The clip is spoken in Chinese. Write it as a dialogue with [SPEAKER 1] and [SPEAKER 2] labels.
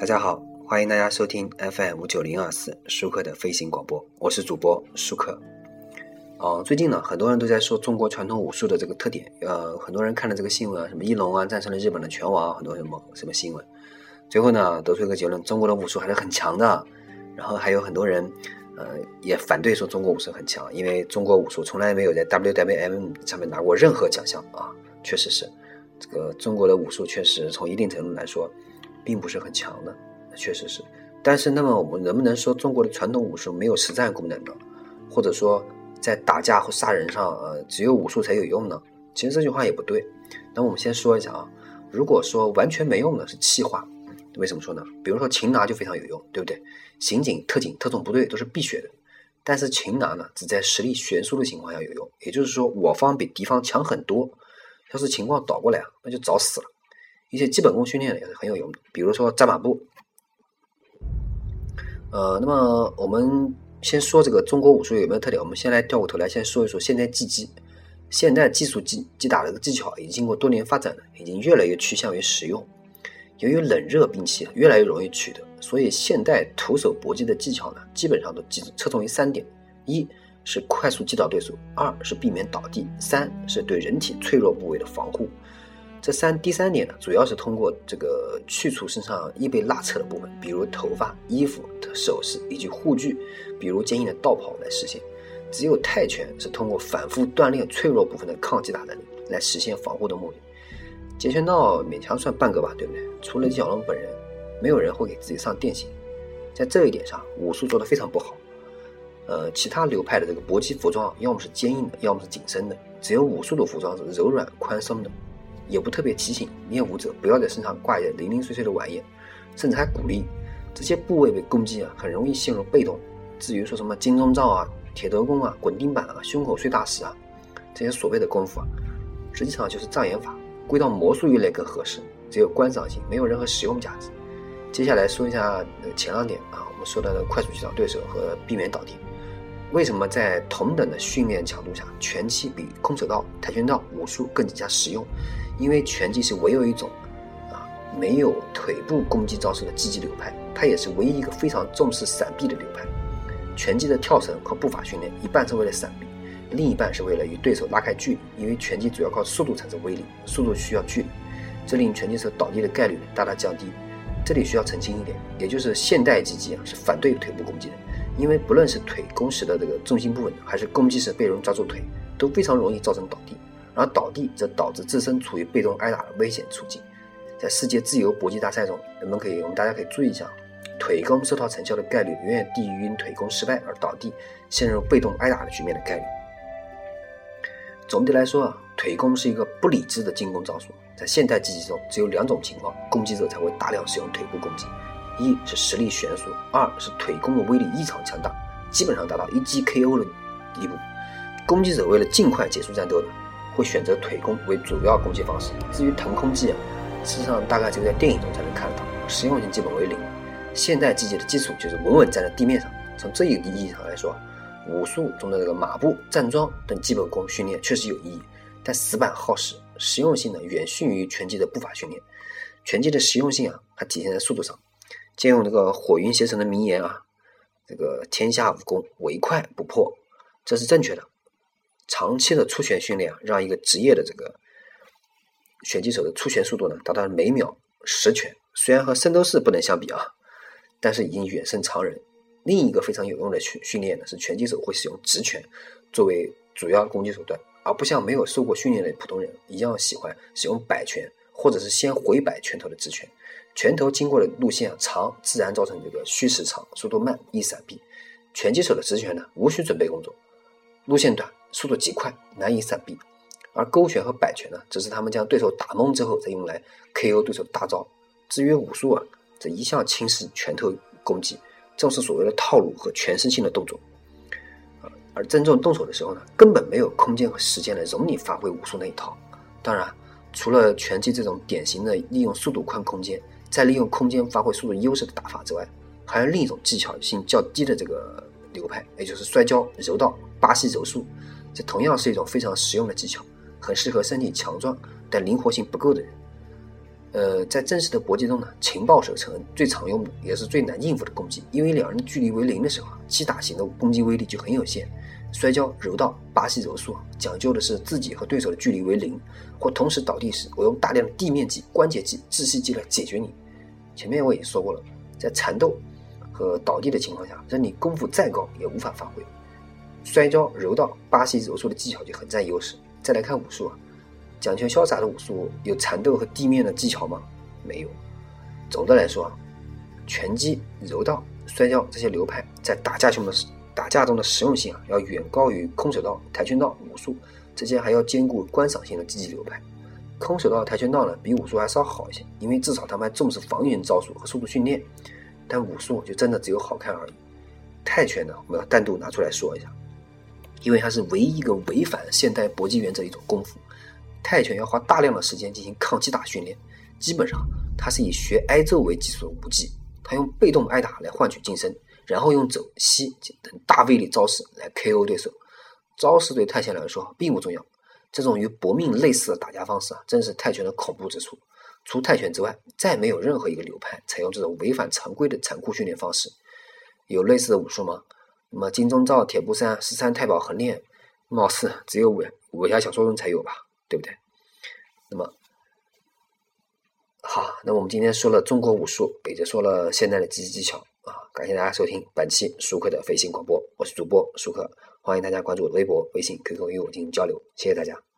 [SPEAKER 1] 大家好，欢迎大家收听 FM 五九零二四舒克的飞行广播，我是主播舒克。哦，最近呢，很多人都在说中国传统武术的这个特点。呃，很多人看了这个新闻啊，什么一龙啊战胜了日本的拳王，很多什么什么新闻，最后呢得出一个结论：中国的武术还是很强的。然后还有很多人，呃，也反对说中国武术很强，因为中国武术从来没有在 WWM 上面拿过任何奖项啊。确实是，这个中国的武术确实从一定程度来说。并不是很强的，确实是。但是，那么我们能不能说中国的传统武术没有实战功能呢？或者说，在打架和杀人上，呃，只有武术才有用呢？其实这句话也不对。那我们先说一下啊，如果说完全没用的是气化，为什么说呢？比如说擒拿就非常有用，对不对？刑警、特警、特种部队都是必学的。但是擒拿呢，只在实力悬殊的情况下有用，也就是说，我方比敌方强很多，要是情况倒过来啊，那就早死了。一些基本功训练也是很有用的，比如说扎马步。呃，那么我们先说这个中国武术有没有特点？我们先来掉过头来，先说一说现代技击。现代技术击击打的技巧已经经过多年发展了，已经越来越趋向于实用。由于冷热兵器越来越容易取得，所以现代徒手搏击的技巧呢，基本上都集侧重于三点：一是快速击倒对手；二是避免倒地；三是对人体脆弱部位的防护。这三第三点呢，主要是通过这个去除身上易被拉扯的部分，比如头发、衣服、首饰以及护具，比如坚硬的道袍来实现。只有泰拳是通过反复锻炼脆弱部分的抗击打能力来实现防护的目的。截拳道勉强算半个吧，对不对？除了李小龙本人，没有人会给自己上电刑。在这一点上，武术做得非常不好。呃，其他流派的这个搏击服装，要么是坚硬的，要么是紧身的，只有武术的服装是柔软宽松的。也不特别提醒练武者不要在身上挂一些零零碎碎的玩意，甚至还鼓励这些部位被攻击啊，很容易陷入被动。至于说什么金钟罩啊、铁头功啊、滚钉板啊、胸口碎大石啊，这些所谓的功夫啊，实际上就是障眼法，归到魔术一类更合适，只有观赏性，没有任何实用价值。接下来说一下前两点啊，我们说到的快速击倒对手和避免倒地。为什么在同等的训练强度下，拳击比空手道、跆拳道、武术更加实用？因为拳击是唯有一种啊没有腿部攻击招式的击击流派，它也是唯一一个非常重视闪避的流派。拳击的跳绳和步法训练一半是为了闪避，另一半是为了与对手拉开距离。因为拳击主要靠速度产生威力，速度需要距离，这令拳击手倒地的概率大大降低。这里需要澄清一点，也就是现代击击啊是反对腿部攻击的，因为不论是腿攻时的这个重心不稳，还是攻击时被人抓住腿，都非常容易造成倒地。而倒地则导致自身处于被动挨打的危险处境。在世界自由搏击大赛中，人们可以，我们大家可以注意一下，腿功收到成效的概率远远低于因腿功失败而倒地、陷入被动挨打的局面的概率。总的来说啊，腿功是一个不理智的进攻招数。在现代击击中，只有两种情况，攻击者才会大量使用腿部攻击：一是实力悬殊，二是腿功的威力异常强大，基本上达到一击 KO 的地步。攻击者为了尽快结束战斗呢。会选择腿功为主要攻击方式。至于腾空技啊，事实上大概只有在电影中才能看到，实用性基本为零。现代技击的基础就是稳稳站在地面上。从这一个意义上来说，武术中的这个马步、站桩等基本功训练确实有意义，但死板耗时，实用性呢远逊于拳击的步法训练。拳击的实用性啊，还体现在速度上。借用这个火云邪神的名言啊，这个天下武功唯快不破，这是正确的。长期的出拳训练，让一个职业的这个拳击手的出拳速度呢，达到每秒十拳。虽然和圣斗士不能相比啊，但是已经远胜常人。另一个非常有用的训训练呢，是拳击手会使用直拳作为主要攻击手段，而不像没有受过训练的普通人一样喜欢使用摆拳，或者是先回摆拳头的直拳。拳头经过的路线长，自然造成这个虚实长，速度慢，易闪避。拳击手的直拳呢，无需准备工作，路线短。速度极快，难以闪避，而勾拳和摆拳呢，只是他们将对手打懵之后再用来 KO 对手大招。至于武术啊，这一向轻视拳头攻击，重视所谓的套路和全身性的动作。而真正动手的时候呢，根本没有空间和时间来容你发挥武术那一套。当然，除了拳击这种典型的利用速度宽空间，再利用空间发挥速度优势的打法之外，还有另一种技巧性较低的这个流派，也就是摔跤、柔道、巴西柔术。这同样是一种非常实用的技巧，很适合身体强壮但灵活性不够的人。呃，在正式的搏击中呢，情报手成最常用的也是最难应付的攻击，因为两人距离为零的时候啊，击打型的攻击威力就很有限。摔跤、柔道、巴西柔术讲究的是自己和对手的距离为零，或同时倒地时，我用大量的地面技、关节技、窒息技来解决你。前面我已经说过了，在缠斗和倒地的情况下，任你功夫再高也无法发挥。摔跤、柔道、巴西柔术的技巧就很占优势。再来看武术啊，讲究潇洒的武术有缠斗和地面的技巧吗？没有。总的来说啊，拳击、柔道、摔跤这些流派在打架中的打架中的实用性啊，要远高于空手道、跆拳道、武术这些还要兼顾观赏性的积极流派。空手道、跆拳道呢，比武术还稍好一些，因为至少他们还重视防御招数和速度训练。但武术就真的只有好看而已。泰拳呢，我们要单独拿出来说一下，因为它是唯一一个违反现代搏击原则的一种功夫。泰拳要花大量的时间进行抗击打训练，基本上它是以学挨揍为基础的武技，它用被动挨打来换取晋升。然后用肘、膝等大威力招式来 KO 对手，招式对泰拳来说并不重要。这种与搏命类似的打架方式啊，正是泰拳的恐怖之处。除泰拳之外，再没有任何一个流派采用这种违反常规的残酷训练方式。有类似的武术吗？那么金钟罩、铁布衫、十三太保横练，貌似只有武武侠小说中才有吧？对不对？那么好，那我们今天说了中国武术，也就说了现代的击技技巧。啊，感谢大家收听本期舒克的飞行广播，我是主播舒克，欢迎大家关注我的微博、微信、QQ 与我进行交流，谢谢大家。